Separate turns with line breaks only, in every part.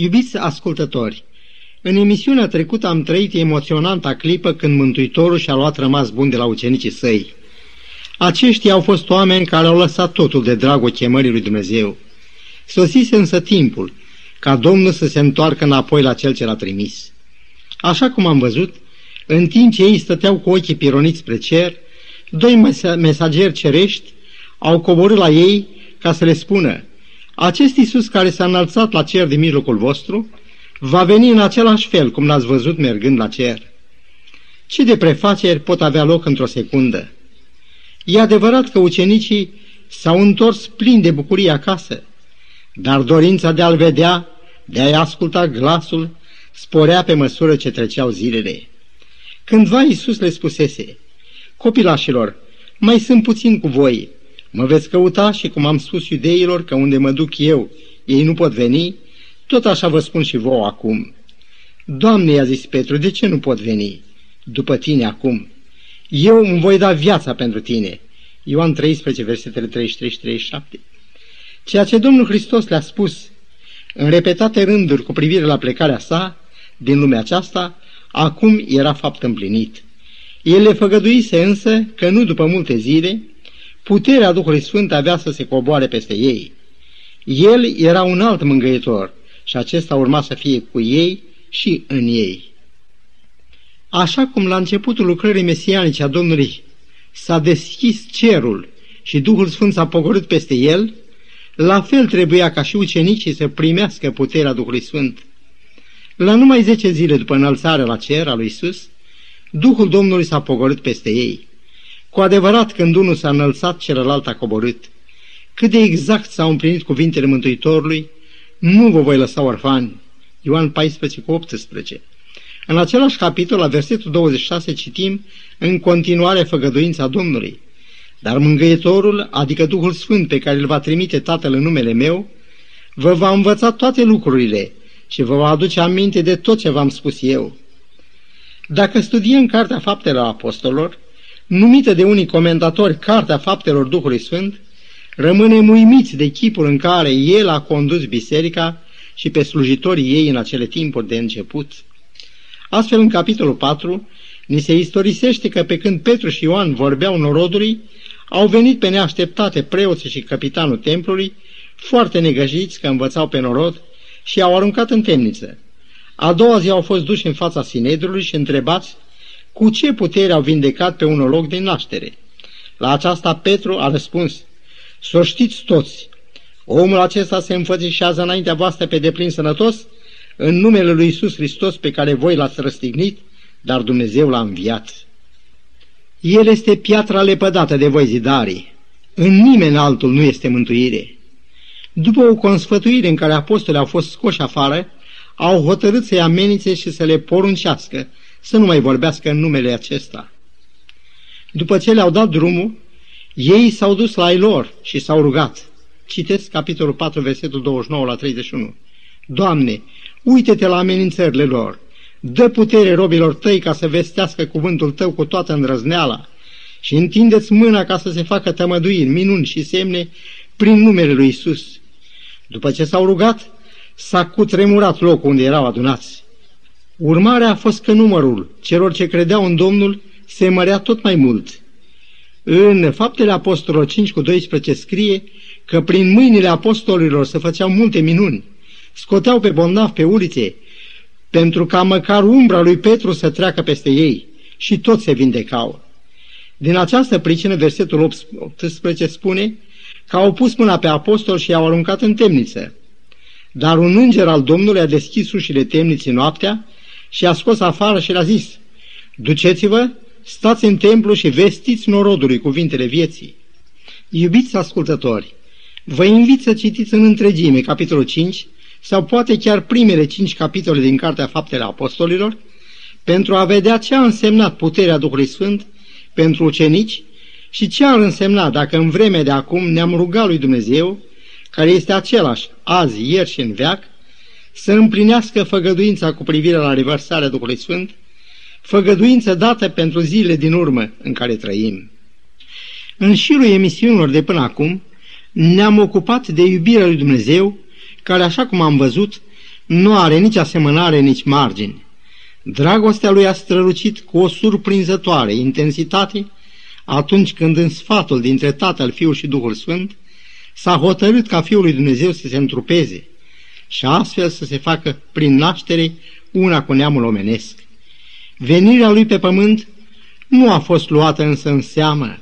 Iubiți ascultători, în emisiunea trecută am trăit emoționanta clipă când Mântuitorul și-a luat rămas bun de la ucenicii săi. Aceștia au fost oameni care au lăsat totul de dragul chemării lui Dumnezeu. Sosise însă timpul ca Domnul să se întoarcă înapoi la cel ce l-a trimis. Așa cum am văzut, în timp ce ei stăteau cu ochii pironiți spre cer, doi mesageri cerești au coborât la ei ca să le spună acest Iisus care s-a înălțat la cer din mijlocul vostru, va veni în același fel cum l-ați văzut mergând la cer. Ce de prefaceri pot avea loc într-o secundă? E adevărat că ucenicii s-au întors plini de bucurie acasă, dar dorința de a-l vedea, de a-i asculta glasul, sporea pe măsură ce treceau zilele. Cândva Iisus le spusese, Copilașilor, mai sunt puțin cu voi, mă veți căuta și cum am spus iudeilor că unde mă duc eu, ei nu pot veni, tot așa vă spun și vouă acum. Doamne, i-a zis Petru, de ce nu pot veni după tine acum? Eu îmi voi da viața pentru tine. Ioan 13, versetele 33 și 37. Ceea ce Domnul Hristos le-a spus în repetate rânduri cu privire la plecarea sa din lumea aceasta, acum era fapt împlinit. El le făgăduise însă că nu după multe zile, puterea Duhului Sfânt avea să se coboare peste ei. El era un alt mângâietor, și acesta urma să fie cu ei și în ei. Așa cum la începutul lucrării mesianice a Domnului s-a deschis cerul și Duhul Sfânt s-a pogorât peste el, la fel trebuia ca și ucenicii să primească puterea Duhului Sfânt. La numai zece zile după înălțarea la cer a lui Isus, Duhul Domnului s-a pogorât peste ei. Cu adevărat, când unul s-a înălțat, celălalt a coborât. Cât de exact s-au împlinit cuvintele Mântuitorului, nu vă voi lăsa orfani. Ioan 14 cu 18. În același capitol, la versetul 26, citim în continuare făgăduința Domnului. Dar mângâietorul, adică Duhul Sfânt pe care îl va trimite Tatăl în numele meu, vă va învăța toate lucrurile și vă va aduce aminte de tot ce v-am spus eu. Dacă studiem Cartea Faptelor Apostolilor, numită de unii comentatori Cartea Faptelor Duhului Sfânt, Rămânem uimiți de chipul în care El a condus biserica și pe slujitorii ei în acele timpuri de început. Astfel, în capitolul 4, ni se istorisește că pe când Petru și Ioan vorbeau norodului, au venit pe neașteptate preoții și capitanul templului, foarte negăjiți că învățau pe norod și au aruncat în temniță. A doua zi au fost duși în fața Sinedrului și întrebați cu ce putere au vindecat pe un loc de naștere. La aceasta Petru a răspuns, să știți toți, omul acesta se înfățișează înaintea voastră pe deplin sănătos în numele lui Isus Hristos pe care voi l-ați răstignit, dar Dumnezeu l-a înviat. El este piatra lepădată de voi zidarii. În nimeni altul nu este mântuire. După o consfătuire în care apostolii au fost scoși afară, au hotărât să-i amenințe și să le poruncească să nu mai vorbească în numele acesta. După ce le-au dat drumul, ei s-au dus la ei lor și s-au rugat. Citesc capitolul 4, versetul 29 la 31. Doamne, uite-te la amenințările lor. Dă putere robilor tăi ca să vestească cuvântul tău cu toată îndrăzneala și întindeți mâna ca să se facă tămăduiri, minuni și semne prin numele lui Isus. După ce s-au rugat, s-a cutremurat locul unde erau adunați. Urmarea a fost că numărul celor ce credeau în Domnul se mărea tot mai mult în Faptele Apostolilor 5 cu 12 scrie că prin mâinile apostolilor se făceau multe minuni. Scoteau pe bolnavi pe ulițe pentru ca măcar umbra lui Petru să treacă peste ei și toți se vindecau. Din această pricină, versetul 18 spune că au pus mâna pe apostol și i-au aruncat în temniță. Dar un înger al Domnului a deschis ușile temniții noaptea și a scos afară și le-a zis, Duceți-vă stați în templu și vestiți norodului cuvintele vieții. Iubiți ascultători, vă invit să citiți în întregime capitolul 5 sau poate chiar primele 5 capitole din Cartea Faptele Apostolilor pentru a vedea ce a însemnat puterea Duhului Sfânt pentru ucenici și ce ar însemna dacă în vremea de acum ne-am rugat lui Dumnezeu, care este același azi, ieri și în veac, să împlinească făgăduința cu privire la revărsarea Duhului Sfânt făgăduință dată pentru zile din urmă în care trăim. În șirul emisiunilor de până acum, ne-am ocupat de iubirea lui Dumnezeu, care, așa cum am văzut, nu are nici asemănare, nici margini. Dragostea lui a strălucit cu o surprinzătoare intensitate atunci când în sfatul dintre Tatăl, Fiul și Duhul Sfânt s-a hotărât ca Fiul lui Dumnezeu să se întrupeze și astfel să se facă prin naștere una cu neamul omenesc. Venirea lui pe pământ nu a fost luată însă în seamă,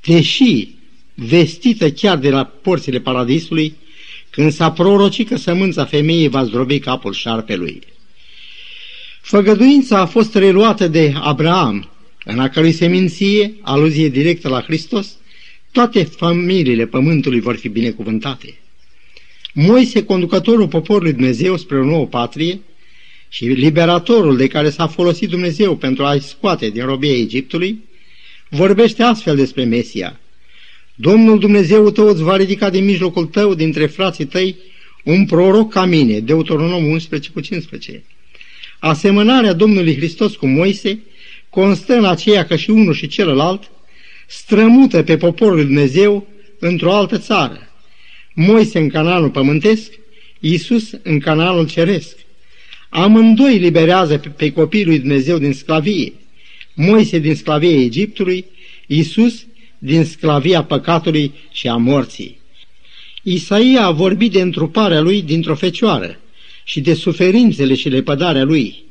deși vestită chiar de la porțile paradisului, când s-a prorocit că sămânța femeii va zdrobi capul șarpelui. Făgăduința a fost reluată de Abraham, în a cărui seminție, aluzie directă la Hristos, toate familiile pământului vor fi binecuvântate. Moise, conducătorul poporului Dumnezeu spre o nouă patrie și liberatorul de care s-a folosit Dumnezeu pentru a-i scoate din robia Egiptului, vorbește astfel despre Mesia. Domnul Dumnezeu tău îți va ridica din mijlocul tău, dintre frații tăi, un proroc ca mine, Deuteronom 11 cu 15. Asemănarea Domnului Hristos cu Moise constă în aceea că și unul și celălalt strămută pe poporul Dumnezeu într-o altă țară. Moise în canalul pământesc, Iisus în canalul ceresc. Amândoi liberează pe, pe copiii lui Dumnezeu din sclavie. Moise din sclavie Egiptului, Iisus din sclavia păcatului și a morții. Isaia a vorbit de întruparea lui dintr-o fecioară și de suferințele și lepădarea lui.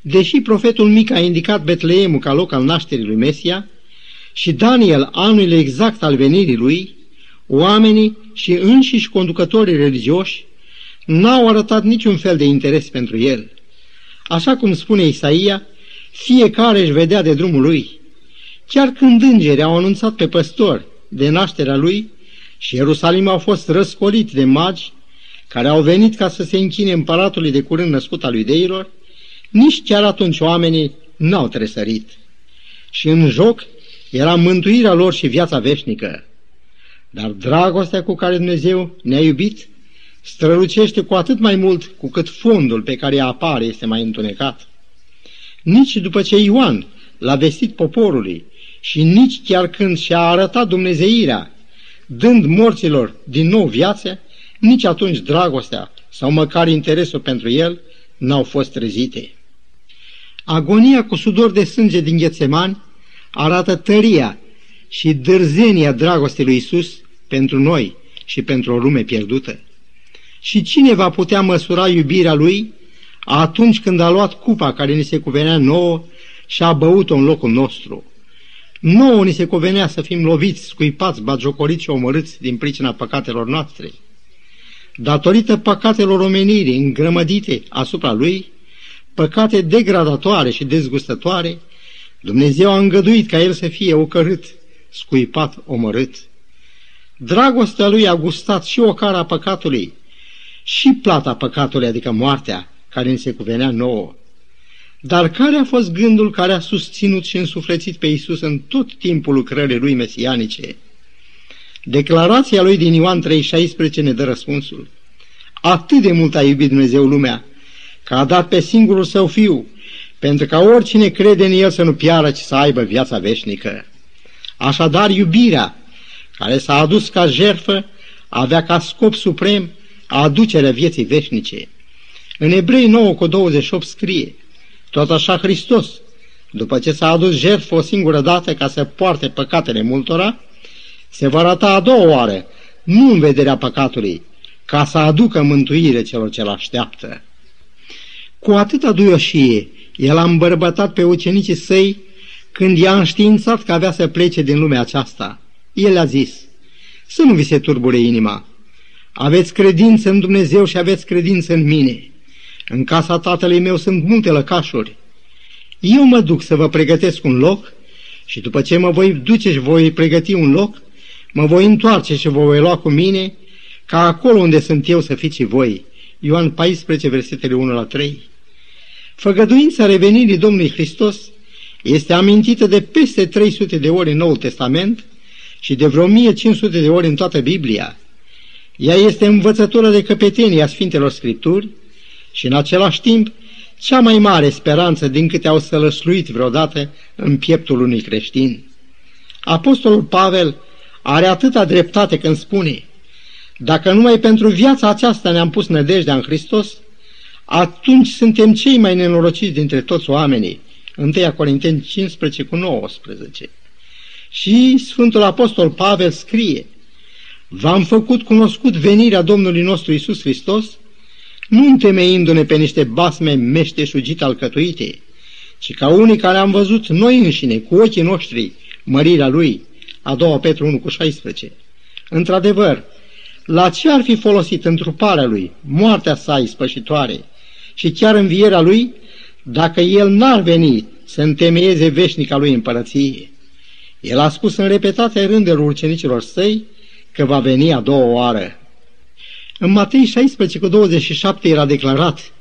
Deși profetul mic a indicat Betleemul ca loc al nașterii lui Mesia și Daniel anul exact al venirii lui, oamenii și înșiși conducătorii religioși n-au arătat niciun fel de interes pentru el. Așa cum spune Isaia, fiecare își vedea de drumul lui. Chiar când îngerii au anunțat pe păstori de nașterea lui și Ierusalim au fost răscolit de magi care au venit ca să se închine împăratului de curând născut al iudeilor, nici chiar atunci oamenii n-au tresărit. Și în joc era mântuirea lor și viața veșnică. Dar dragostea cu care Dumnezeu ne-a iubit strălucește cu atât mai mult cu cât fondul pe care ea apare este mai întunecat. Nici după ce Ioan l-a vestit poporului și nici chiar când și-a arătat dumnezeirea, dând morților din nou viață, nici atunci dragostea sau măcar interesul pentru el n-au fost trezite. Agonia cu sudor de sânge din Ghețemani arată tăria și dârzenia dragostei lui Isus pentru noi și pentru o lume pierdută. Și cine va putea măsura iubirea lui atunci când a luat cupa care ni se cuvenea nouă și a băut-o în locul nostru? Nouă ni se cuvenea să fim loviți, scuipați, bagiocoriți și omorâți din pricina păcatelor noastre. Datorită păcatelor omenirii îngrămădite asupra lui, păcate degradatoare și dezgustătoare, Dumnezeu a îngăduit ca el să fie ocărât, scuipat, omorât. Dragostea lui a gustat și o cara păcatului, și plata păcatului, adică moartea, care îi se cuvenea nouă. Dar care a fost gândul care a susținut și însuflețit pe Isus în tot timpul lucrării lui mesianice? Declarația lui din Ioan 3,16 ne dă răspunsul. Atât de mult a iubit Dumnezeu lumea, că a dat pe singurul său fiu, pentru ca oricine crede în el să nu piară, ci să aibă viața veșnică. Așadar, iubirea, care s-a adus ca jertfă, avea ca scop suprem aducerea vieții veșnice. În Ebrei 9 cu 28 scrie, tot așa Hristos, după ce s-a adus jertfă o singură dată ca să poarte păcatele multora, se va arăta a doua oară, nu în vederea păcatului, ca să aducă mântuire celor ce-l așteaptă. Cu atâta duioșie, el a îmbărbătat pe ucenicii săi când i-a înștiințat că avea să plece din lumea aceasta. El a zis, să nu vi se turbure inima. Aveți credință în Dumnezeu și aveți credință în mine. În casa tatălui meu sunt multe lăcașuri. Eu mă duc să vă pregătesc un loc și după ce mă voi duce și voi pregăti un loc, mă voi întoarce și vă voi lua cu mine, ca acolo unde sunt eu să fiți și voi. Ioan 14, versetele 1 la 3. Făgăduința revenirii Domnului Hristos este amintită de peste 300 de ori în Noul Testament și de vreo 1500 de ori în toată Biblia. Ea este învățătură de căpetenie a Sfintelor Scripturi și în același timp cea mai mare speranță din câte au sălăsluit vreodată în pieptul unui creștin. Apostolul Pavel are atâta dreptate când spune Dacă numai pentru viața aceasta ne-am pus nădejdea în Hristos, atunci suntem cei mai nenorociți dintre toți oamenii. 1 Corinteni 15 cu 19. Și Sfântul Apostol Pavel scrie, V-am făcut cunoscut venirea Domnului nostru Isus Hristos, nu întemeindu-ne pe niște basme meșteșugit alcătuite, ci ca unii care am văzut noi înșine, cu ochii noștri, mărirea Lui, a doua Petru 1 cu 16. Într-adevăr, la ce ar fi folosit întruparea Lui, moartea sa ispășitoare și chiar învierea Lui, dacă El n-ar veni să întemeieze veșnica Lui împărăție? El a spus în repetate rânduri ucenicilor săi că va veni a doua oară. În Matei 16 cu 27 era declarat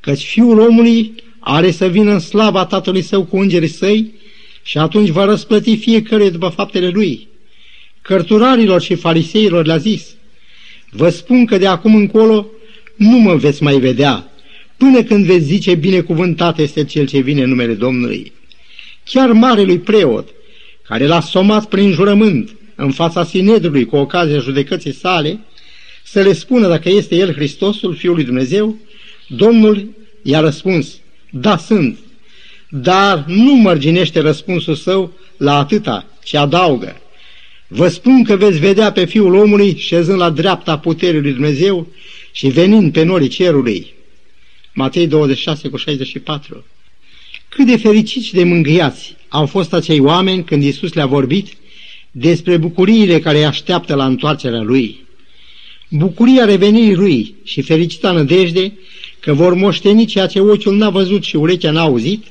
că Fiul omului are să vină în slava Tatălui Său cu îngerii săi și atunci va răsplăti fiecare după faptele lui. Cărturarilor și fariseilor le-a zis, Vă spun că de acum încolo nu mă veți mai vedea, până când veți zice binecuvântat este cel ce vine în numele Domnului. Chiar marelui preot, care l-a somat prin jurământ în fața Sinedrului cu ocazia judecății sale, să le spună dacă este el Hristosul, Fiul lui Dumnezeu, Domnul i-a răspuns, da, sunt, dar nu mărginește răspunsul său la atâta, ci adaugă. Vă spun că veți vedea pe Fiul omului șezând la dreapta puterii lui Dumnezeu și venind pe norii cerului. Matei 26 cu 64 Cât de fericiți și de mângâiați au fost acei oameni când Iisus le-a vorbit despre bucuriile care îi așteaptă la întoarcerea Lui. Bucuria revenirii Lui și fericita nădejde că vor moșteni ceea ce ochiul n-a văzut și urechea n-a auzit,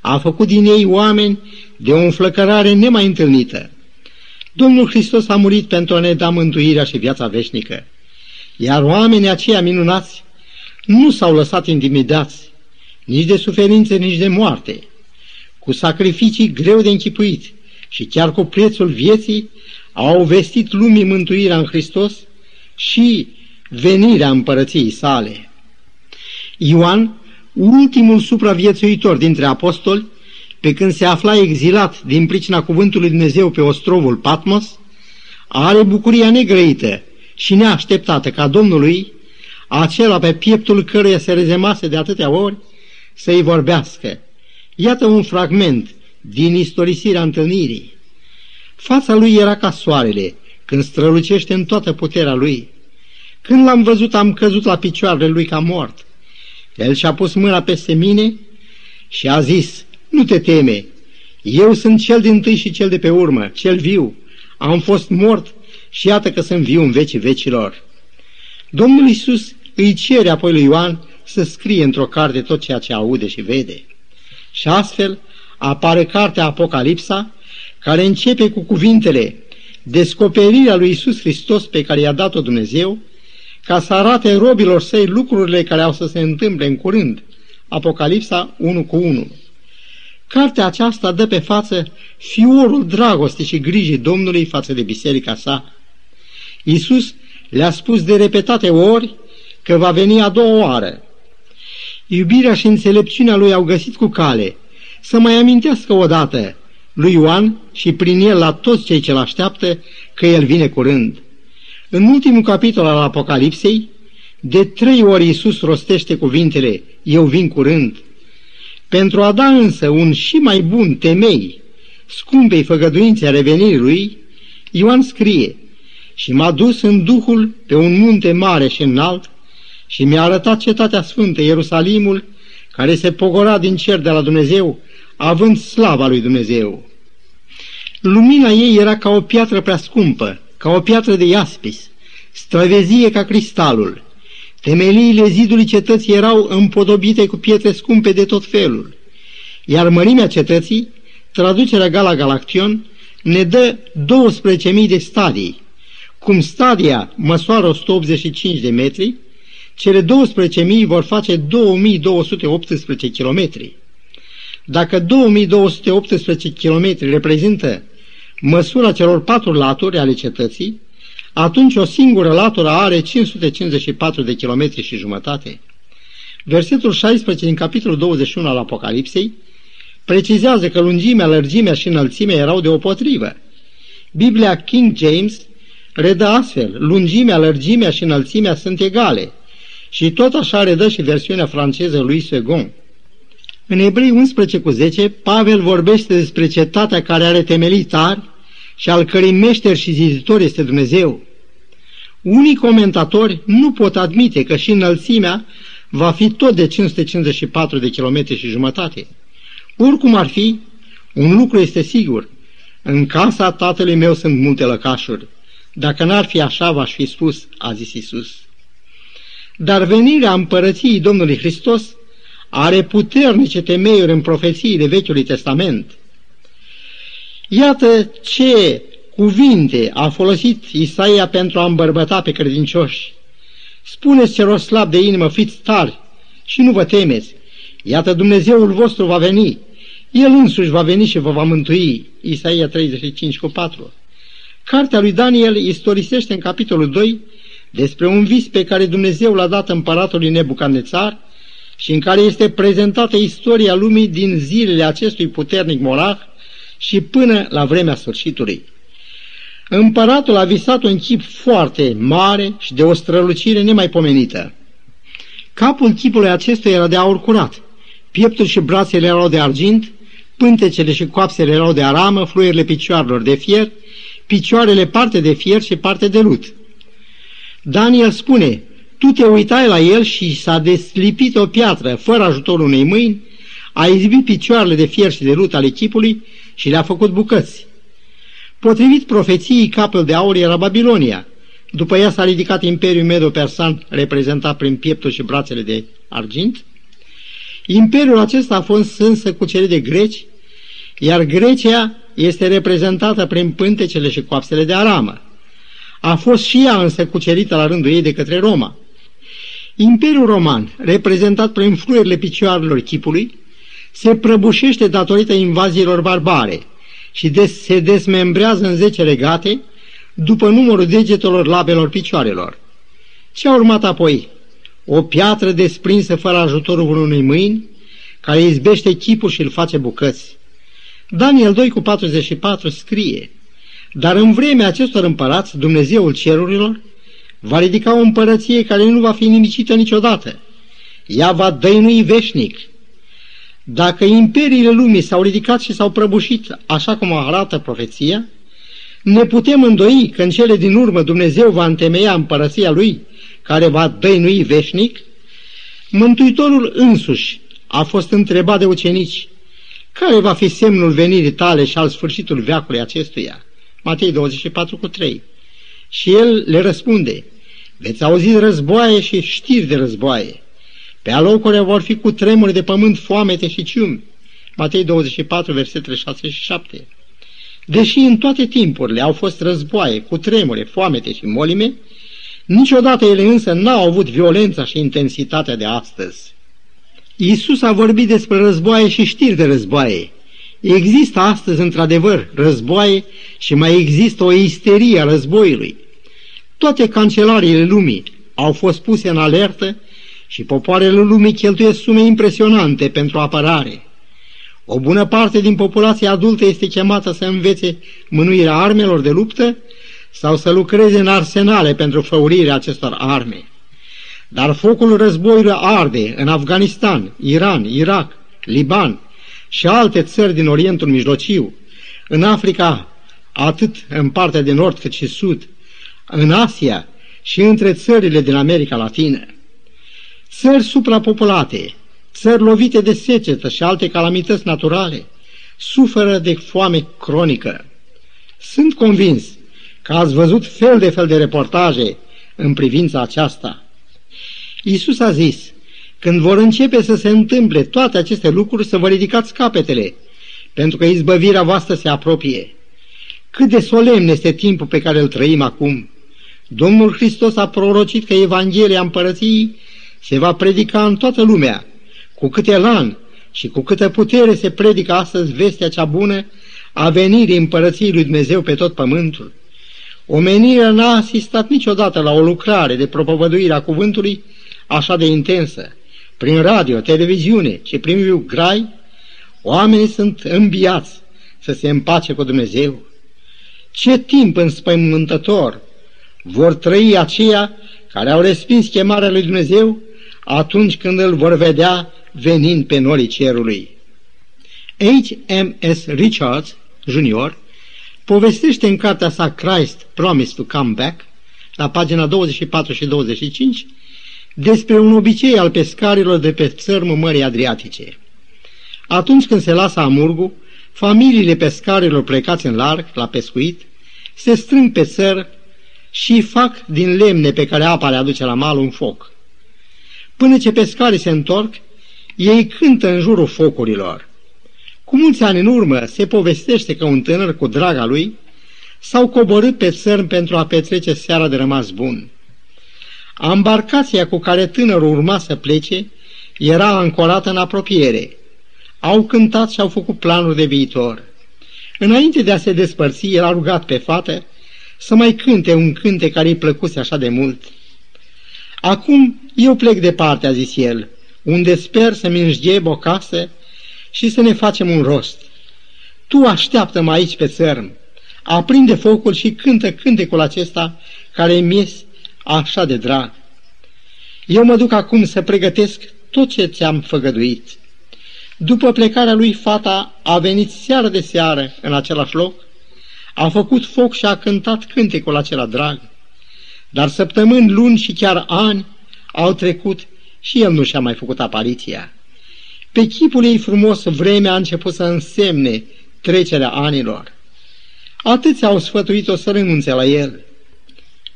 a făcut din ei oameni de o înflăcărare nemai întâlnită. Domnul Hristos a murit pentru a ne da mântuirea și viața veșnică, iar oamenii aceia minunați nu s-au lăsat intimidați nici de suferințe, nici de moarte. Cu sacrificii greu de închipuit și chiar cu prețul vieții, au vestit lumii mântuirea în Hristos și venirea împărăției sale. Ioan, ultimul supraviețuitor dintre apostoli, pe când se afla exilat din pricina cuvântului Dumnezeu pe ostrovul Patmos, are bucuria negrăită și neașteptată ca Domnului, acela pe pieptul căruia se rezemase de atâtea ori, să-i vorbească. Iată un fragment din istorisirea întâlnirii. Fața lui era ca soarele, când strălucește în toată puterea lui. Când l-am văzut, am căzut la picioarele lui ca mort. El și-a pus mâna peste mine și a zis, nu te teme, eu sunt cel din tâi și cel de pe urmă, cel viu. Am fost mort și iată că sunt viu în vecii vecilor. Domnul Iisus îi cere apoi lui Ioan să scrie într-o carte tot ceea ce aude și vede. Și astfel apare cartea Apocalipsa, care începe cu cuvintele Descoperirea lui Iisus Hristos pe care i-a dat-o Dumnezeu, ca să arate robilor săi lucrurile care au să se întâmple în curând. Apocalipsa 1 cu 1. Cartea aceasta dă pe față fiorul dragostei și grijii Domnului față de biserica sa. Iisus le-a spus de repetate ori că va veni a doua oară. Iubirea și înțelepciunea lui au găsit cu cale să mai amintească odată lui Ioan și prin el la toți cei ce-l așteaptă că el vine curând. În ultimul capitol al Apocalipsei, de trei ori Iisus rostește cuvintele, Eu vin curând. Pentru a da însă un și mai bun temei scumpei făgăduințe a revenirii lui, Ioan scrie, Și m-a dus în Duhul pe un munte mare și înalt și mi-a arătat cetatea sfântă, Ierusalimul, care se pogora din cer de la Dumnezeu, având slava lui Dumnezeu. Lumina ei era ca o piatră prea scumpă, ca o piatră de iaspis, străvezie ca cristalul. Temeliile zidului cetății erau împodobite cu pietre scumpe de tot felul, iar mărimea cetății, traducerea Gala Galaction, ne dă 12.000 de stadii. Cum stadia măsoară 185 de metri, cele 12.000 vor face 2218 kilometri. Dacă 2218 km reprezintă măsura celor patru laturi ale cetății, atunci o singură latură are 554 de kilometri și jumătate. Versetul 16 din capitolul 21 al Apocalipsei precizează că lungimea, lărgimea și înălțimea erau de potrivă. Biblia King James redă astfel, lungimea, lărgimea și înălțimea sunt egale. Și tot așa redă și versiunea franceză lui Second. În Ebrei 11 cu 10, Pavel vorbește despre cetatea care are temelii tari și al cărei meșter și ziditor este Dumnezeu. Unii comentatori nu pot admite că și înălțimea va fi tot de 554 de kilometri și jumătate. Oricum ar fi, un lucru este sigur. În casa tatălui meu sunt multe lăcașuri. Dacă n-ar fi așa, v-aș fi spus, a zis Isus. Dar venirea împărăției Domnului Hristos are puternice temeiuri în profețiile Vechiului Testament. Iată ce cuvinte a folosit Isaia pentru a îmbărbăta pe credincioși. Spuneți celor slab de inimă, fiți tari și nu vă temeți. Iată Dumnezeul vostru va veni. El însuși va veni și vă va mântui. Isaia 35 cu 4. Cartea lui Daniel istorisește în capitolul 2 despre un vis pe care Dumnezeu l-a dat împăratului Nebucadnețar și în care este prezentată istoria lumii din zilele acestui puternic monarh și până la vremea sfârșitului. Împăratul a visat un chip foarte mare și de o strălucire nemaipomenită. Capul chipului acestuia era de aur curat, pieptul și brațele erau de argint, pântecele și coapsele erau de aramă, fluierile picioarelor de fier, picioarele parte de fier și parte de lut. Daniel spune, tu te uitai la el și s-a deslipit o piatră fără ajutorul unei mâini, a izbit picioarele de fier și de lut ale chipului și le-a făcut bucăți. Potrivit profeției, capul de aur era Babilonia. După ea s-a ridicat Imperiul Medo-Persan, reprezentat prin pieptul și brațele de argint. Imperiul acesta a fost însă cucerit de greci, iar Grecia este reprezentată prin pântecele și coapsele de aramă. A fost și ea însă cucerită la rândul ei de către Roma. Imperiul roman, reprezentat prin fluierile picioarelor chipului, se prăbușește datorită invaziilor barbare și des, se desmembrează în zece regate după numărul degetelor labelor picioarelor. Ce a urmat apoi? O piatră desprinsă fără ajutorul unui mâini, care izbește chipul și îl face bucăți. Daniel 2 cu 44 scrie, Dar în vremea acestor împărați, Dumnezeul cerurilor va ridica o împărăție care nu va fi nimicită niciodată. Ea va dăinui veșnic. Dacă imperiile lumii s-au ridicat și s-au prăbușit, așa cum arată profeția, ne putem îndoi că în cele din urmă Dumnezeu va întemeia împărăția Lui, care va dăinui veșnic? Mântuitorul însuși a fost întrebat de ucenici, care va fi semnul venirii tale și al sfârșitului veacului acestuia? Matei 24 cu 3. Și el le răspunde, veți auzi războaie și știri de războaie. Pe alocurile vor fi cu tremuri de pământ, foamete și ciumi. Matei 24, versetele 6 și 7. Deși în toate timpurile au fost războaie, cu tremure, foamete și molime, niciodată ele însă n-au avut violența și intensitatea de astăzi. Iisus a vorbit despre războaie și știri de războaie. Există astăzi, într-adevăr, războaie și mai există o isterie a războiului. Toate cancelariile lumii au fost puse în alertă și popoarele lumii cheltuiesc sume impresionante pentru apărare. O bună parte din populația adultă este chemată să învețe mânuirea armelor de luptă sau să lucreze în arsenale pentru făurirea acestor arme. Dar focul războiului arde în Afganistan, Iran, Irak, Liban și alte țări din Orientul Mijlociu, în Africa, atât în partea de nord cât și sud, în Asia și între țările din America Latină. Țări suprapopulate, țări lovite de secetă și alte calamități naturale, suferă de foame cronică. Sunt convins că ați văzut fel de fel de reportaje în privința aceasta. Iisus a zis, când vor începe să se întâmple toate aceste lucruri, să vă ridicați capetele, pentru că izbăvirea voastră se apropie. Cât de solemn este timpul pe care îl trăim acum. Domnul Hristos a prorocit că Evanghelia Împărăției se va predica în toată lumea. Cu cât elan și cu câtă putere se predică astăzi vestea cea bună a venirii Împărăției lui Dumnezeu pe tot pământul. Omenirea n-a asistat niciodată la o lucrare de propovăduire a cuvântului așa de intensă. Prin radio, televiziune și prin viu grai, oamenii sunt înbiați să se împace cu Dumnezeu. Ce timp înspăimântător Vor trăi aceia care au respins chemarea lui Dumnezeu atunci când îl vor vedea venind pe norii cerului. H.M.S. Richards, junior, povestește în cartea sa Christ Promise to Come Back, la pagina 24 și 25, despre un obicei al pescarilor de pe țărmul Mării Adriatice. Atunci când se lasă amurgul, familiile pescarilor plecați în larg, la pescuit, se strâng pe țăr și fac din lemne pe care apa le aduce la mal un foc. Până ce pescarii se întorc, ei cântă în jurul focurilor. Cu mulți ani în urmă se povestește că un tânăr cu draga lui s-au coborât pe țărm pentru a petrece seara de rămas bun. Ambarcația cu care tânărul urma să plece era ancorată în apropiere. Au cântat și au făcut planuri de viitor. Înainte de a se despărți, el a rugat pe fată să mai cânte un cânte care îi plăcuse așa de mult. Acum eu plec departe, a zis el, unde sper să-mi înșgheb o casă și să ne facem un rost. Tu așteaptă-mă aici pe țărm, aprinde focul și cântă cântecul acesta care mi așa de drag. Eu mă duc acum să pregătesc tot ce ți-am făgăduit. După plecarea lui, fata a venit seară de seară în același loc, a făcut foc și a cântat cântecul acela drag. Dar săptămâni, luni și chiar ani au trecut și el nu și-a mai făcut apariția. Pe chipul ei frumos vremea a început să însemne trecerea anilor. Atâți au sfătuit-o să renunțe la el.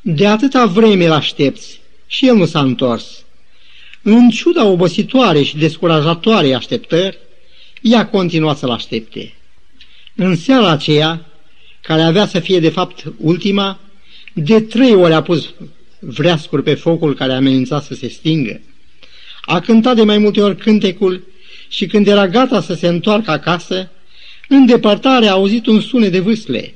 De atâta vreme îl aștepți și el nu s-a întors. În ciuda obositoare și descurajatoare așteptări, ea continua să-l aștepte. În seara aceea, care avea să fie de fapt ultima, de trei ori a pus vreascuri pe focul care amenința să se stingă. A cântat de mai multe ori cântecul și când era gata să se întoarcă acasă, în depărtare a auzit un sunet de vâsle.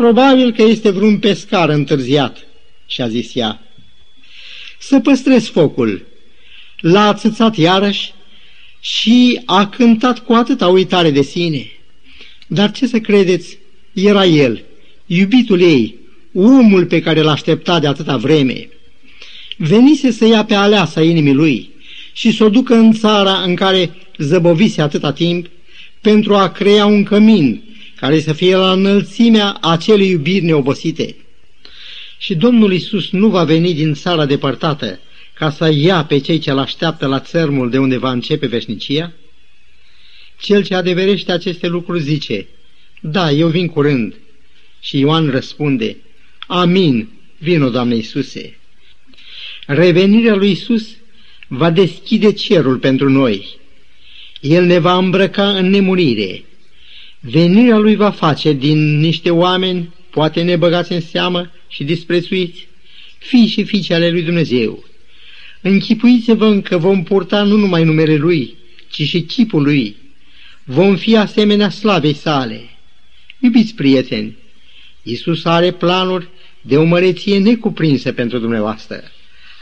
Probabil că este vreun pescar întârziat, și-a zis ea. Să păstrez focul. L-a ațățat iarăși și a cântat cu atâta uitare de sine. Dar ce să credeți, era el, iubitul ei, omul pe care l-aștepta de atâta vreme. Venise să ia pe aleasa inimii lui și să o ducă în țara în care zăbovise atâta timp pentru a crea un cămin care să fie la înălțimea acelei iubiri neobosite. Și Domnul Isus nu va veni din țara depărtată ca să ia pe cei ce-l așteaptă la țărmul de unde va începe veșnicia? Cel ce adeverește aceste lucruri zice, Da, eu vin curând. Și Ioan răspunde, Amin, vino, Doamne Iisuse. Revenirea lui Isus va deschide cerul pentru noi. El ne va îmbrăca în nemurire. Venirea lui va face din niște oameni, poate nebăgați în seamă și disprețuiți, fii și fiice ale lui Dumnezeu. Închipuiți-vă că vom purta nu numai numele lui, ci și chipul lui. Vom fi asemenea slavei sale. Iubiți prieteni, Iisus are planuri de o măreție necuprinsă pentru dumneavoastră.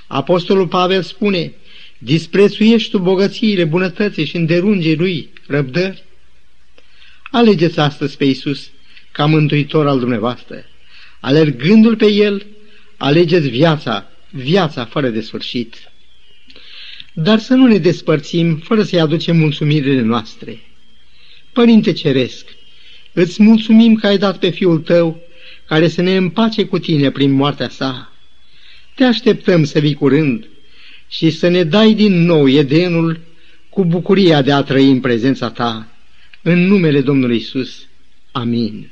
Apostolul Pavel spune, disprețuiești tu bogățiile, bunătății și înderungii lui răbdări? Alegeți astăzi pe Iisus ca mântuitor al dumneavoastră. Alergându-L pe El, alegeți viața, viața fără de sfârșit. Dar să nu ne despărțim fără să-i aducem mulțumirile noastre. Părinte Ceresc, îți mulțumim că ai dat pe Fiul Tău care să ne împace cu tine prin moartea sa. Te așteptăm să vii curând și să ne dai din nou Edenul cu bucuria de a trăi în prezența ta. În numele Domnului Isus. Amin.